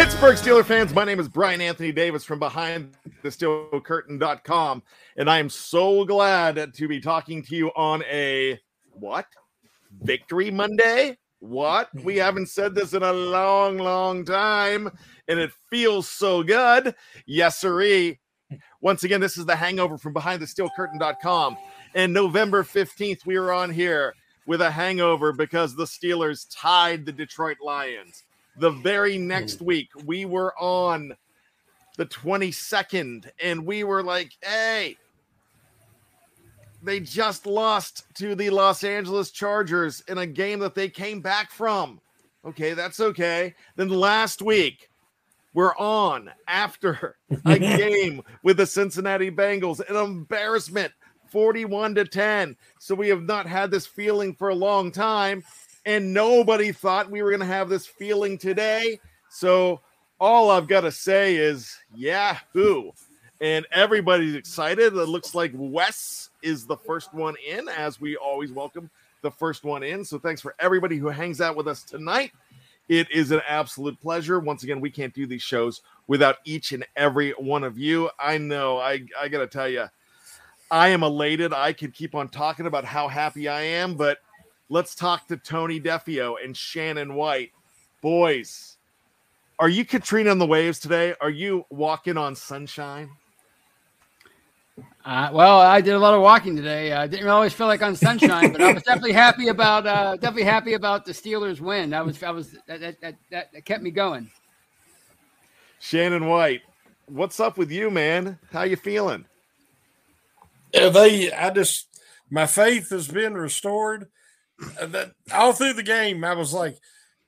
Pittsburgh Steeler fans, my name is Brian Anthony Davis from behind the steel curtain.com, and I am so glad to be talking to you on a what? Victory Monday? What? We haven't said this in a long, long time, and it feels so good. Yes, sirree. Once again, this is the hangover from behind the steel curtain.com. And November 15th, we were on here with a hangover because the Steelers tied the Detroit Lions. The very next hmm. week, we were on the 22nd, and we were like, hey, they just lost to the Los Angeles Chargers in a game that they came back from. Okay, that's okay. Then last week, we're on after a game with the Cincinnati Bengals, an embarrassment, 41 to 10. So we have not had this feeling for a long time and nobody thought we were going to have this feeling today. So all I've got to say is Yahoo. And everybody's excited. It looks like Wes is the first one in, as we always welcome the first one in. So thanks for everybody who hangs out with us tonight. It is an absolute pleasure. Once again, we can't do these shows without each and every one of you. I know, I, I got to tell you, I am elated. I could keep on talking about how happy I am, but let's talk to Tony Defeo and Shannon White. Boys, are you Katrina on the waves today? Are you walking on sunshine? Uh, well, I did a lot of walking today. I didn't always feel like on sunshine, but I was definitely happy about uh, definitely happy about the Steelers win. That was I was that that, that, that kept me going. Shannon White, what's up with you, man? How you feeling? Yeah, they. I just my faith has been restored that all through the game, I was like,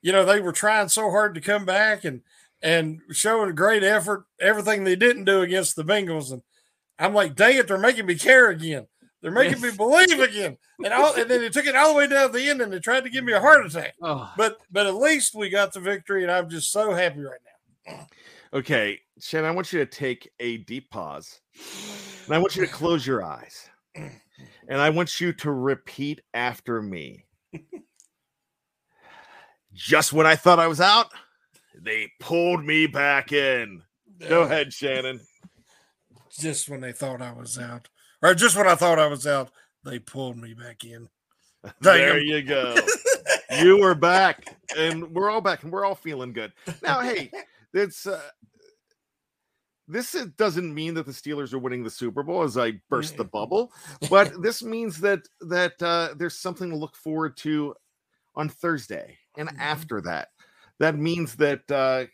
you know, they were trying so hard to come back and and showing a great effort, everything they didn't do against the Bengals. And I'm like, dang it, they're making me care again. They're making me believe again. And all, and then they took it all the way down to the end and they tried to give me a heart attack. Oh. But but at least we got the victory, and I'm just so happy right now. Okay, Shannon, I want you to take a deep pause. And I want you to close your eyes and I want you to repeat after me. Just when I thought I was out, they pulled me back in. Go ahead, Shannon. Just when they thought I was out, or just when I thought I was out, they pulled me back in. There you go. you were back, and we're all back, and we're all feeling good. Now, hey, it's uh, this doesn't mean that the Steelers are winning the Super Bowl as I burst the bubble, but this means that that uh, there's something to look forward to on Thursday and mm-hmm. after that. That means that uh,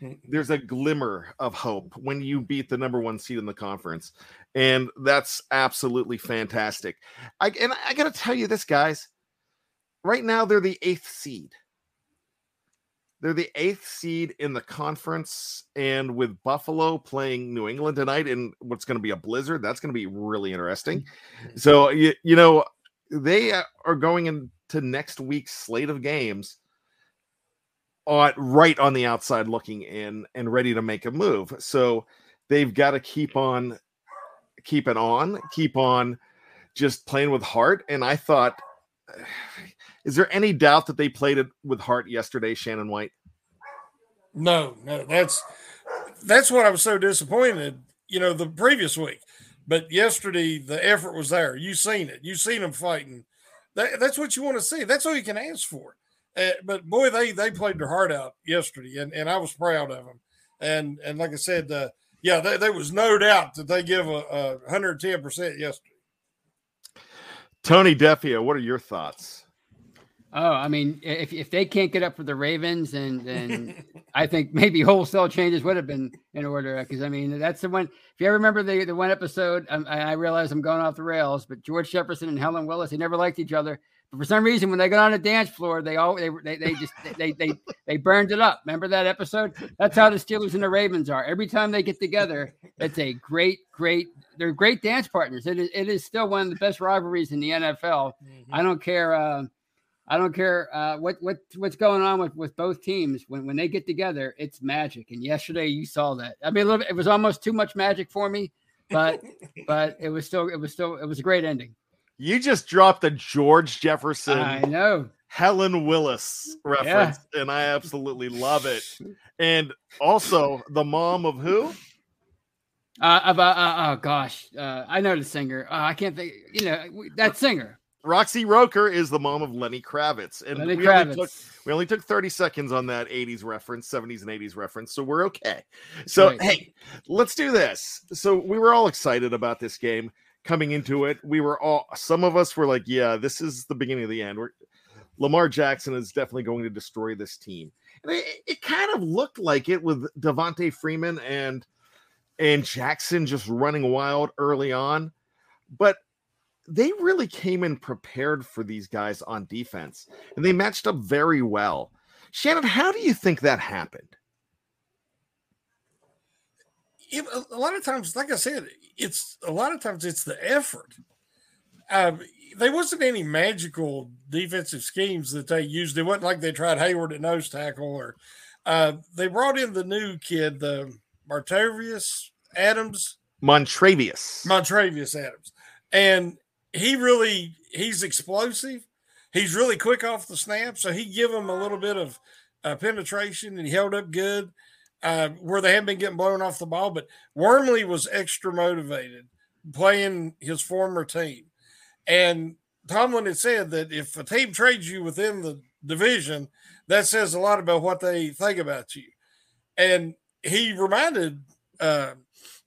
there's a glimmer of hope when you beat the number one seed in the conference, and that's absolutely fantastic. I and I got to tell you this, guys. Right now, they're the eighth seed. They're the eighth seed in the conference, and with Buffalo playing New England tonight in what's going to be a blizzard, that's going to be really interesting. So you, you know they uh, are going into next week's slate of games on right on the outside looking in and ready to make a move. So they've got to keep on keep it on, keep on just playing with heart. And I thought, is there any doubt that they played it with heart yesterday, Shannon White? No, no, that's that's what I was so disappointed, you know, the previous week. But yesterday, the effort was there. You seen it. You seen them fighting. That, that's what you want to see. That's all you can ask for. Uh, but boy, they they played their heart out yesterday, and, and I was proud of them. And and like I said, uh, yeah, they, there was no doubt that they give a, a 110% yesterday. Tony Defeo, what are your thoughts? Oh, I mean, if, if they can't get up for the Ravens, and then I think maybe wholesale changes would have been in order. Because I mean, that's the one. If you ever remember the, the one episode, I, I realize I'm going off the rails, but George Jefferson and Helen Willis, they never liked each other. But for some reason, when they got on the dance floor, they all they they, they just they, they they burned it up. Remember that episode? That's how the Steelers and the Ravens are. Every time they get together, it's a great, great. They're great dance partners. It is it is still one of the best rivalries in the NFL. Mm-hmm. I don't care. Uh, I don't care uh, what what what's going on with, with both teams. When when they get together, it's magic. And yesterday, you saw that. I mean, bit, it was almost too much magic for me, but but it was still it was still it was a great ending. You just dropped the George Jefferson. I know. Helen Willis reference, yeah. and I absolutely love it. And also the mom of who? Uh, of, uh, uh, oh gosh, uh, I know the singer. Uh, I can't think. You know that singer. Roxy Roker is the mom of Lenny Kravitz, and Lenny we, Kravitz. Only took, we only took thirty seconds on that '80s reference, '70s and '80s reference, so we're okay. So right. hey, let's do this. So we were all excited about this game coming into it. We were all some of us were like, yeah, this is the beginning of the end. We're, Lamar Jackson is definitely going to destroy this team. And it, it kind of looked like it with Devonta Freeman and and Jackson just running wild early on. But they really came in prepared for these guys on defense and they matched up very well. Shannon, how do you think that happened? It, a lot of times, like I said, it's a lot of times it's the effort. Um, there wasn't any magical defensive schemes that they used. It wasn't like they tried Hayward at nose tackle or uh, they brought in the new kid, the Martavius Adams. Montravius. Montravius Adams. And he really he's explosive. He's really quick off the snap, so he give him a little bit of uh, penetration, and he held up good uh, where they have been getting blown off the ball. But Wormley was extra motivated playing his former team, and Tomlin had said that if a team trades you within the division, that says a lot about what they think about you. And he reminded uh,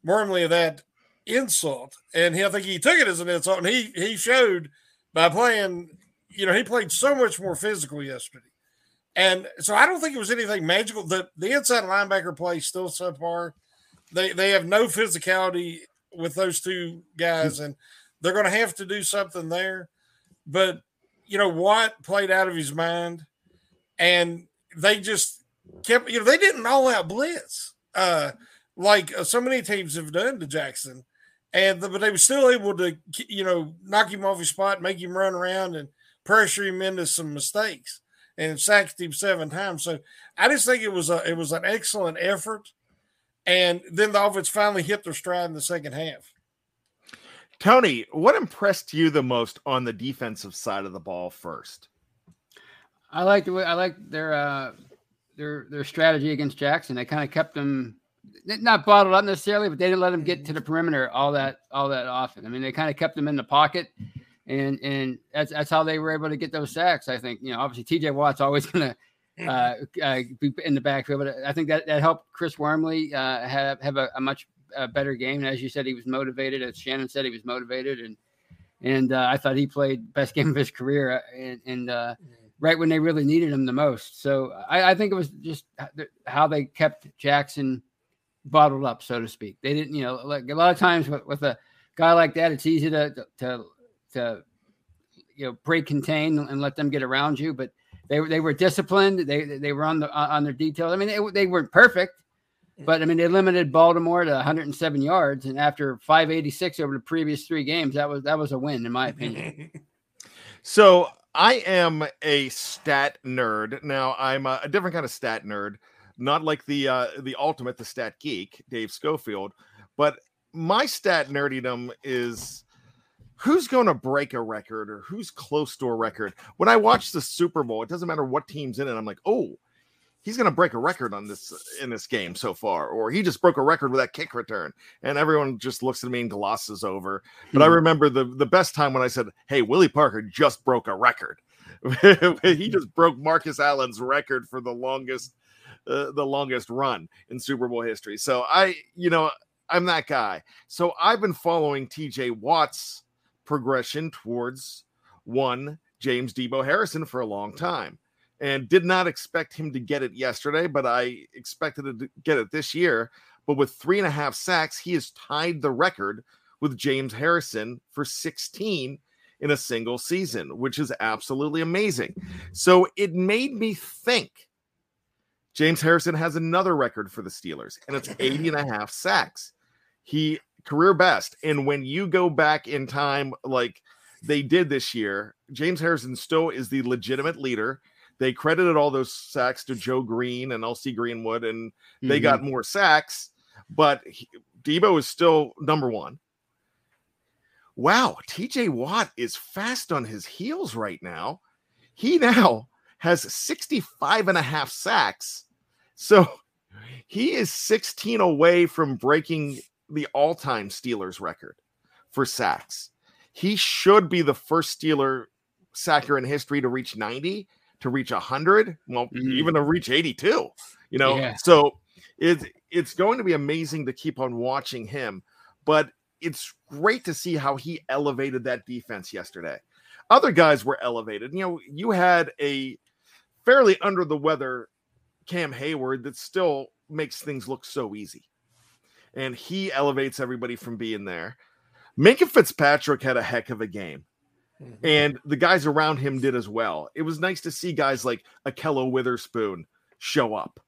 Wormley of that insult, and he, I think he took it as an insult, and he he showed by playing. You know, he played so much more physical yesterday, and so I don't think it was anything magical. The the inside linebacker play still subpar. They they have no physicality with those two guys, and they're going to have to do something there. But you know, Watt played out of his mind, and they just kept. You know, they didn't all out blitz uh, like uh, so many teams have done to Jackson and the, but they were still able to you know knock him off his spot, make him run around, and pressure him into some mistakes, and sacked him seven times. So I just think it was a it was an excellent effort, and then the offense finally hit their stride in the second half. Tony, what impressed you the most on the defensive side of the ball first? I like the way I like their uh their their strategy against Jackson. They kind of kept them not bottled up necessarily, but they didn't let him get to the perimeter all that all that often. I mean, they kind of kept him in the pocket, and and that's that's how they were able to get those sacks. I think you know, obviously T.J. Watt's always going to uh, uh, be in the backfield, but I think that that helped Chris Wormley uh, have have a, a much uh, better game. And as you said, he was motivated. As Shannon said, he was motivated, and and uh, I thought he played best game of his career. Uh, and, and uh, right when they really needed him the most. So I, I think it was just how they kept Jackson bottled up, so to speak. They didn't, you know, like a lot of times with, with a guy like that, it's easy to to to you know break contain and let them get around you. But they they were disciplined. They they were on the on their details. I mean, they, they weren't perfect, but I mean, they limited Baltimore to 107 yards, and after 586 over the previous three games, that was that was a win in my opinion. so I am a stat nerd. Now I'm a, a different kind of stat nerd, not like the uh, the ultimate, the stat geek, Dave Schofield, but my stat nerdydom is who's going to break a record or who's close to a record. When I watch the Super Bowl, it doesn't matter what team's in it. I'm like, oh, he's going to break a record on this in this game so far, or he just broke a record with that kick return, and everyone just looks at me and glosses over. But. I remember the the best time when I said, "Hey, Willie Parker just broke a record." he just broke Marcus Allen's record for the longest uh, the longest run in Super Bowl history. So I, you know, I'm that guy. So I've been following TJ Watt's progression towards one James Deebo Harrison for a long time and did not expect him to get it yesterday, but I expected to get it this year. But with three and a half sacks, he has tied the record with James Harrison for 16 in a single season, which is absolutely amazing. So it made me think James Harrison has another record for the Steelers, and it's 80 and a half sacks. He career best. And when you go back in time, like they did this year, James Harrison still is the legitimate leader. They credited all those sacks to Joe Greene and LC Greenwood, and they mm-hmm. got more sacks, but he, Deebo is still number one. Wow, TJ Watt is fast on his heels right now. He now has 65 and a half sacks. So he is 16 away from breaking the all-time Steelers record for sacks. He should be the first Steeler sacker in history to reach 90, to reach 100, well, mm-hmm. even to reach 82. You know, yeah. so it's it's going to be amazing to keep on watching him, but it's great to see how he elevated that defense yesterday. Other guys were elevated. You know, you had a fairly under the weather Cam Hayward that still makes things look so easy and he elevates everybody from being there. Minkah Fitzpatrick had a heck of a game. Mm-hmm. And the guys around him did as well. It was nice to see guys like Ahkello Witherspoon show up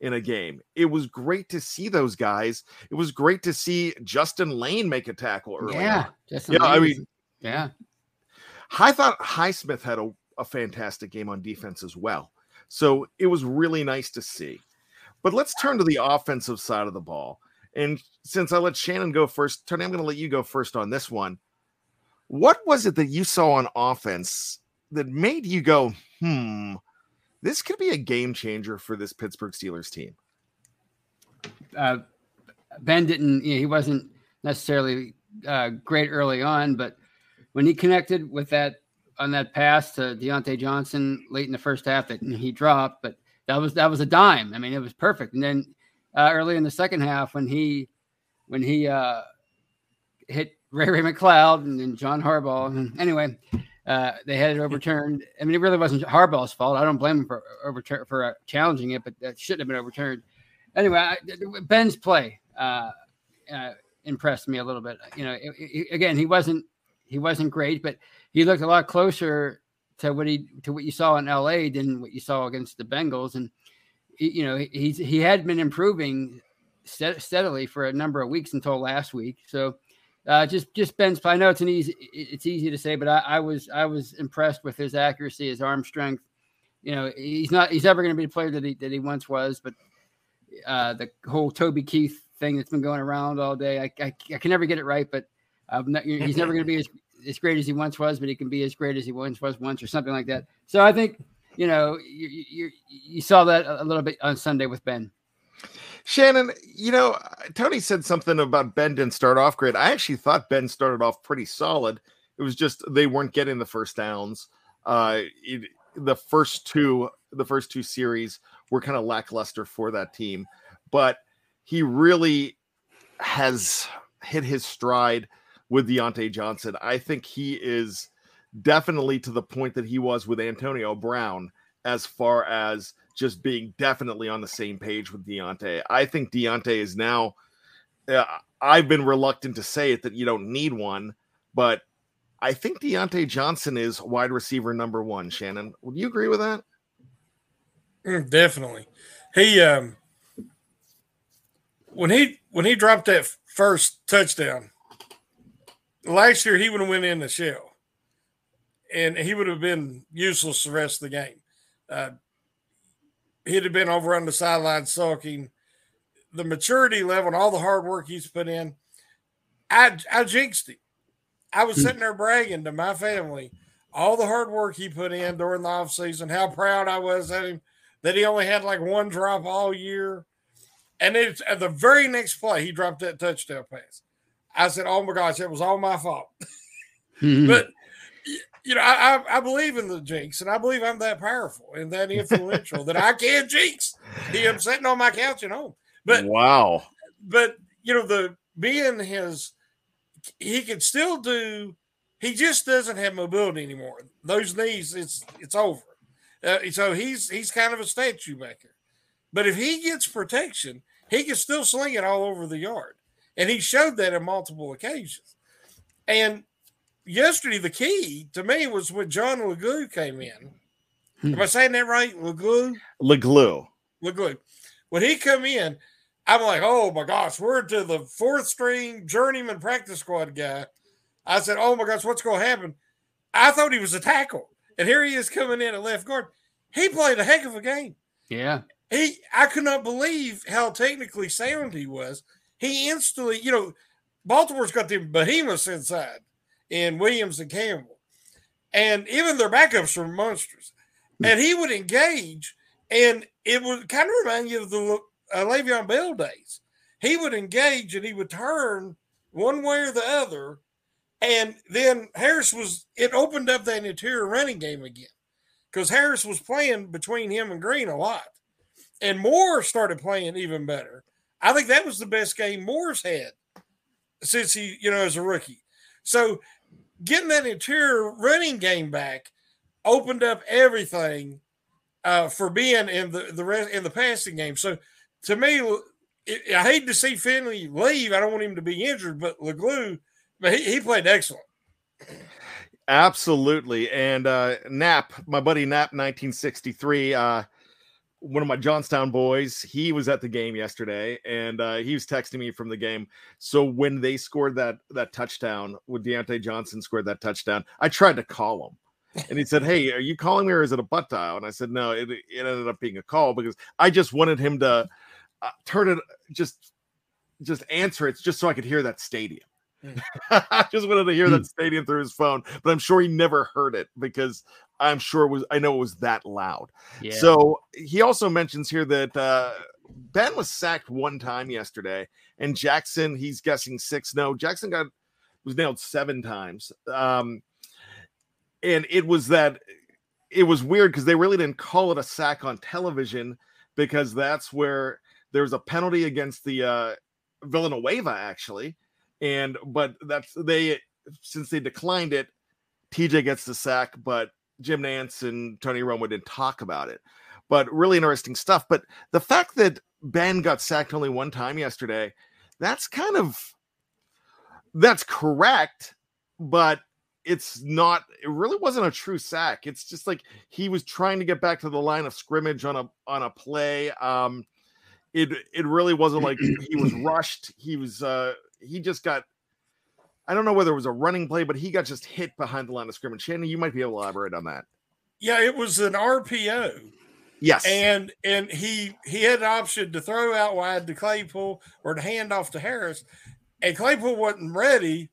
in a game. It was great to see those guys. It was great to see Justin Layne make a tackle early. Yeah, Justin yeah. I mean, yeah. I thought Highsmith had a, a fantastic game on defense as well. So it was really nice to see. But let's turn to the offensive side of the ball. And since I let Shannon go first, Tony, I'm going to let you go first on this one. What was it that you saw on offense that made you go, hmm, this could be a game changer for this Pittsburgh Steelers team? Uh, ben didn't, you know, he wasn't necessarily uh, great early on, but when he connected with that on that pass to Diontae Johnson late in the first half that he dropped, but that was that was a dime. I mean, it was perfect. And then uh, early in the second half when he when he uh, hit Ray Ray McCloud and, then John Harbaugh. Anyway, uh, they had it overturned. I mean, it really wasn't Harbaugh's fault. I don't blame him for overturn for uh, challenging it, but that shouldn't have been overturned. Anyway, I, Ben's play uh, uh, impressed me a little bit. You know, it, it, again, he wasn't he wasn't great, but he looked a lot closer to what he to what you saw in L.A. than what you saw against the Bengals, and you know, he's he had been improving steadily for a number of weeks until last week. So uh, just just Ben's I know it's an easy it's easy to say, but I, I was I was impressed with his accuracy, his arm strength. You know, he's not he's never going to be the player that he that he once was, but uh, the whole Toby Keith thing that's been going around all day, I I, I can never get it right, but not, he's never going to be as as great as he once was, but he can be as great as he once was once or something like that. So I think you know, you, you, you saw that a little bit on Sunday with Ben. Shannon, you know, Tony said something about Ben didn't start off great. I actually thought Ben started off pretty solid. It was just they weren't getting the first downs. Uh, it, the first two, the first two series were kind of lackluster for that team, but he really has hit his stride with Diontae Johnson. I think he is definitely to the point that he was with Antonio Brown as far as just being definitely on the same page with Diontae. I think Diontae is now. Uh, I've been reluctant to say it that you don't need one, but I think Diontae Johnson is wide receiver number one. Shannon, would you agree with that? Mm, definitely. He um when he when he dropped that first touchdown last year, he would have went in the shell, and he would have been useless the rest of the game. Uh, he'd have been over on the sideline sulking. The maturity level and all the hard work he's put in, I I jinxed him. I was sitting there bragging to my family all the hard work he put in during the offseason, how proud I was of him that he only had like one drop all year. And it's at the very next play, he dropped that touchdown pass. I said, Oh my gosh, it was all my fault. but you know, I, I, I believe in the jinx, and I believe I'm that powerful and that influential that I can jinx him sitting on my couch at home. But wow, but you know, the being his he can still do. He just doesn't have mobility anymore. Those knees, it's it's over. Uh, so he's he's kind of a statue maker. But if he gets protection, he can still sling it all over the yard, and he showed that on multiple occasions. And yesterday, the key to me was when John Leglue came in. Hmm. Am I saying that right? Leglue. Leglue. Leglue. When he come in, I'm like, oh my gosh, we're to the fourth string journeyman practice squad guy. I said, oh my gosh, what's going to happen? I thought he was a tackle, and here he is coming in at left guard. He played a heck of a game. Yeah. He, I could not believe how technically sound he was. He instantly, you know, Baltimore's got the behemoths inside in Williams and Campbell, and even their backups are monsters. And he would engage, and it would kind of remind you of the uh, Le'Veon Bell days. He would engage and he would turn one way or the other. And then Harris was, it opened up that interior running game again because Harris was playing between him and Green a lot. And Moore started playing even better. I think that was the best game Moore's had since he, you know, as a rookie. So getting that interior running game back opened up everything uh, for being in the the rest in the passing game. So to me, I hate to see Finley leave. I don't want him to be injured, but Leglue, but he, he played excellent. Absolutely. And uh, Knapp, my buddy Nap, 1963, uh, one of my Johnstown boys, he was at the game yesterday, and uh, he was texting me from the game. So when they scored that that touchdown, when Diontae Johnson scored that touchdown, I tried to call him, and he said, "Hey, are you calling me or is it a butt dial?" And I said, "No, it, it ended up being a call because I just wanted him to uh, turn it, just just answer it, just so I could hear that stadium." I just wanted to hear that stadium through his phone, but I'm sure he never heard it because I'm sure it was I know it was that loud. Yeah. So he also mentions here that uh, Ben was sacked one time yesterday, and Jackson he's guessing six. No, Jackson got was nailed seven times. Um, and it was that it was weird because they really didn't call it a sack on television because that's where there's a penalty against the uh, Villanueva actually and but that's they since they declined it, TJ gets the sack, but Jim Nantz and Tony Romo didn't talk about it. But really interesting stuff. But the fact that Ben got sacked only one time yesterday, that's kind of that's correct, but it's not it really wasn't a true sack. It's just like he was trying to get back to the line of scrimmage on a on a play. Um it it really wasn't like he was rushed. He was uh he just got I don't know whether it was a running play, but he got just hit behind the line of scrimmage. Shannon, you might be able to elaborate on that. Yeah, it was an RPO. Yes. And and he he had an option to throw out wide to Claypool or to hand off to Harris. And Claypool wasn't ready.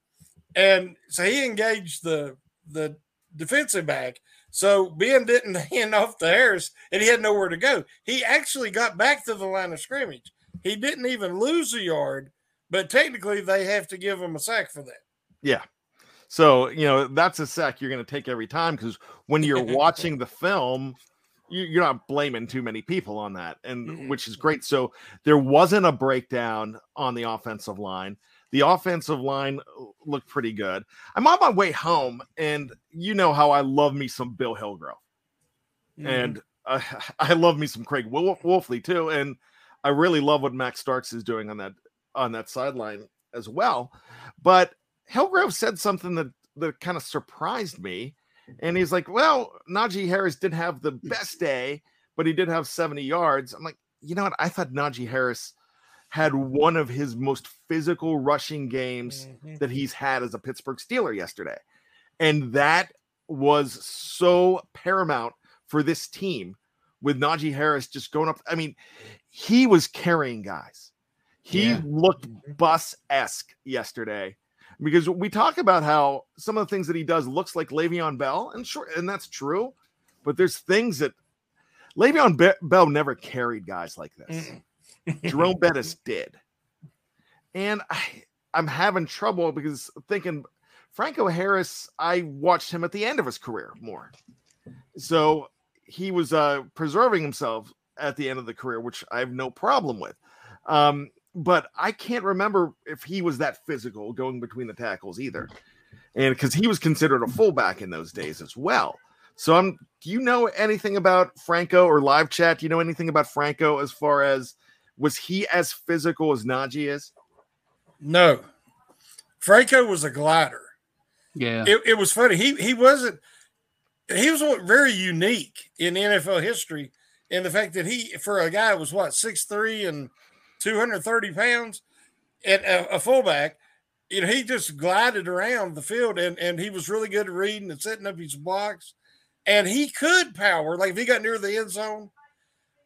And so he engaged the the defensive back. So Ben didn't hand off to Harris and he had nowhere to go. He actually got back to the line of scrimmage. He didn't even lose a yard but technically they have to give him a sack for that. Yeah. So, you know, that's a sack you're going to take every time because when you're watching the film, you, are not blaming too many people on that, and mm-hmm. which is great. So, there wasn't a breakdown on the offensive line. The offensive line uh, looked pretty good. I'm on my way home, and you know how I love me some Bill Hillgrove, mm-hmm. and uh, I love me some Craig Wolfley too. And I really love what Max Starks is doing on that on that sideline as well. But Hillgrove said something that that kind of surprised me. And he's like, Well, Najee Harris did have the best day, but he did have 70 yards. I'm like, you know what? I thought Najee Harris had one of his most physical rushing games mm-hmm. that he's had as a Pittsburgh Steeler yesterday. And that was so paramount for this team with Najee Harris just going up. I mean, he was carrying guys. He yeah. looked bus esque yesterday because we talk about how some of the things that he does looks like Le'Veon Bell, and sure, and that's true. But there's things that Le'Veon Be- Bell never carried guys like this. Jerome Bettis did, and I, I'm having trouble because thinking Franco Harris. I watched him at the end of his career more, so he was uh, preserving himself at the end of the career, which I have no problem with. Um, but I can't remember if he was that physical going between the tackles either. And because he was considered a fullback in those days as well. So I'm do you know anything about Franco or live chat? Do you know anything about Franco as far as was he as physical as Najee is? No. Franco was a glider. Yeah. It, it was funny. He he wasn't he was very unique in NFL history in the fact that he for a guy was what six three and 230 pounds and a, a fullback, you know, he just glided around the field and, and he was really good at reading and setting up his blocks. And he could power, like if he got near the end zone.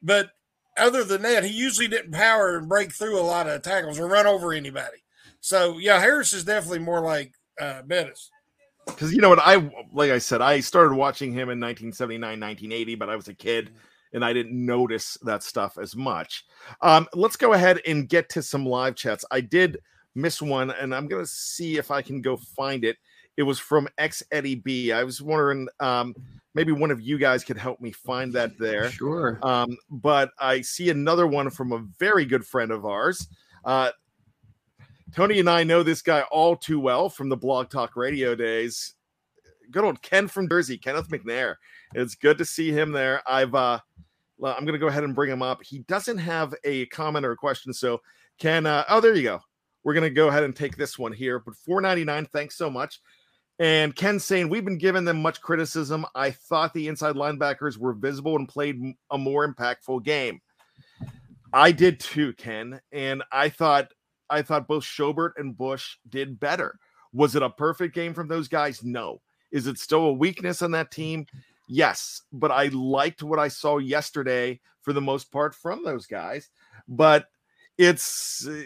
But other than that, he usually didn't power and break through a lot of tackles or run over anybody. So, yeah, Harris is definitely more like uh, Bettis. Because you know what I like I said I started watching him in 1979 1980 but I was a kid and I didn't notice that stuff as much. Um, let's go ahead and get to some live chats. I did miss one, and I'm gonna see if I can go find it. It was from X Eddie B. I was wondering, um, maybe one of you guys could help me find that there. Sure. Um, but I see another one from a very good friend of ours. Uh, Tony and I know this guy all too well from the Blog Talk Radio days. Good old Ken from Jersey, Kenneth McNair. It's good to see him there. I've uh, I'm going to go ahead and bring him up. He doesn't have a comment or a question. So, can, uh, oh, there you go. We're going to go ahead and take this one here. But 499, thanks so much. And Ken saying, We've been giving them much criticism. I thought the inside linebackers were visible and played a more impactful game. I did too, Ken. And I thought, I thought both Schobert and Bush did better. Was it a perfect game from those guys? No. Is it still a weakness on that team? Yes, but I liked what I saw yesterday for the most part from those guys. But it's uh,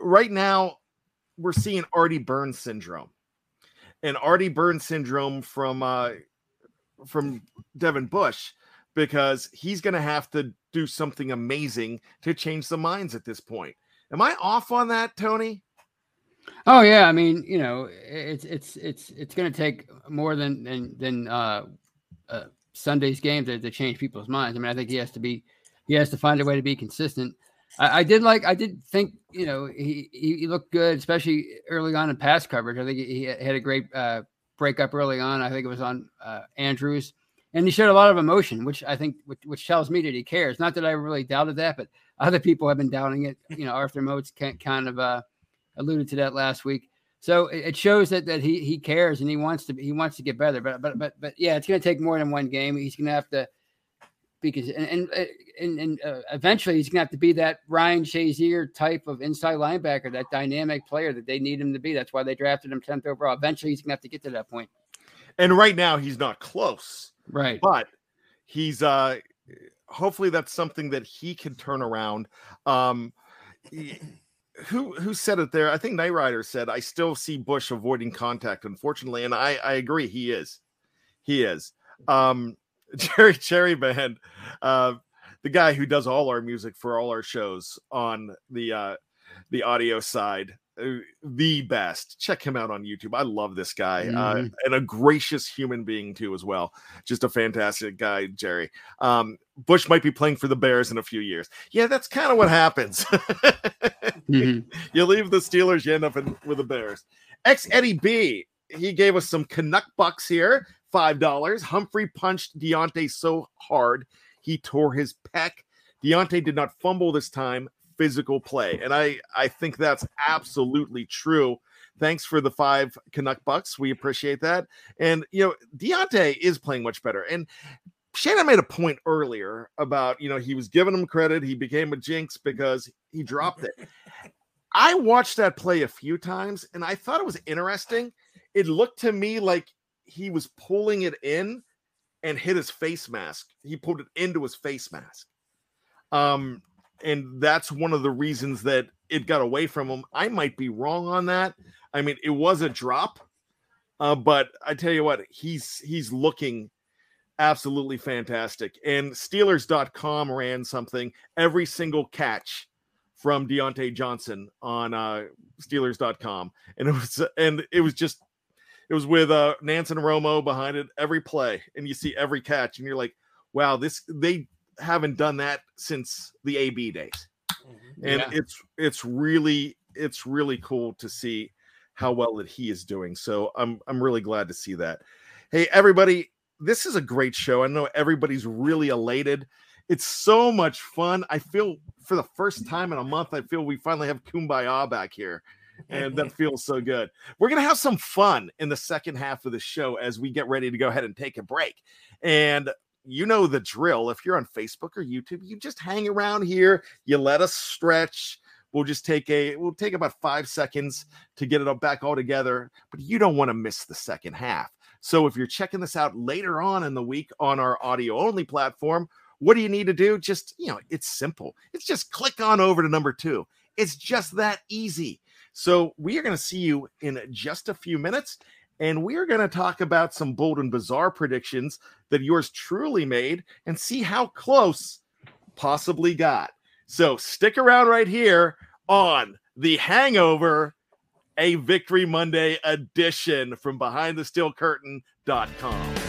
right now we're seeing Artie Burns syndrome. And Artie Burns syndrome from uh from Devin Bush because he's going to have to do something amazing to change the minds at this point. Am I off on that, Tony? Oh yeah, I mean, you know, it's it's it's it's going to take more than than than uh, uh, Sunday's game to, to change people's minds. I mean, I think he has to be he has to find a way to be consistent. I, I did like I did think you know he he looked good, especially early on in pass coverage. I think he, had a great uh, breakup early on. I think it was on uh, Andrews, and he showed a lot of emotion, which I think which, which, tells me that he cares. Not that I really doubted that, but other people have been doubting it. You know, Arthur Moats kind of uh, alluded to that last week. So it shows that that he he cares and he wants to he wants to get better. But but but but yeah, it's going to take more than one game. He's going to have to because and and and, and uh, eventually he's going to have to be that Ryan Shazier type of inside linebacker, that dynamic player that they need him to be. That's why they drafted him tenth overall. Eventually, he's going to have to get to that point. And right now, he's not close. Right, but he's uh hopefully that's something that he can turn around. Um, who who said it there? I think Night Rider said, "I still see Bush avoiding contact." Unfortunately, and I I agree. He is, he is. Um, Jerry Cherry Band, uh, the guy who does all our music for all our shows on the uh, the audio side, the best. Check him out on YouTube. I love this guy uh, mm-hmm. uh, and a gracious human being too, as well. Just a fantastic guy, Jerry. Um, Bush might be playing for the Bears in a few years. Yeah, that's kind of what happens. mm-hmm. You leave the Steelers, you end up in, with the Bears. X Eddie B, he gave us some Canuck bucks here, five dollars. Humphrey punched Diontae so hard he tore his pec. Diontae did not fumble this time physical play. And I, I think that's absolutely true thanks for the five Canuck bucks. We appreciate that. And you know, Diontae is playing much better. And Shannon made a point earlier about you know he was giving him credit. He became a jinx because he dropped it. I watched that play a few times and I thought it was interesting. It looked to me like he was pulling it in and hit his face mask. He pulled it into his face mask. Um, and that's one of the reasons that it got away from him. I might be wrong on that. I mean, it was a drop, uh, but I tell you what, he's he's looking absolutely fantastic. And Steelers.com ran something every single catch from Diontae Johnson on uh, Steelers.com, and it was and it was just it was with uh, Nantz and Romo behind it every play, and you see every catch, and you're like, wow, this they haven't done that since the AB days, mm-hmm. and yeah. it's it's really it's really cool to see how well that he is doing. So I'm I'm really glad to see that. Hey everybody, this is a great show. I know everybody's really elated. It's so much fun. I feel for the first time in a month, I feel we finally have Kumbaya back here. And that feels so good. We're going to have some fun in the second half of the show as we get ready to go ahead and take a break. And you know the drill. If you're on Facebook or YouTube, you just hang around here, you let us stretch. We'll just take a we'll take about five seconds to get it all back all together, but you don't want to miss the second half. So if you're checking this out later on in the week on our audio only platform, what do you need to do? Just, you know, it's simple. It's just click on over to number two. It's just that easy. So we are going to see you in just a few minutes. And we are going to talk about some bold and bizarre predictions that yours truly made and see how close possibly got. So stick around right here on The Hangover, a Victory Monday edition from BehindTheSteelCurtain.com.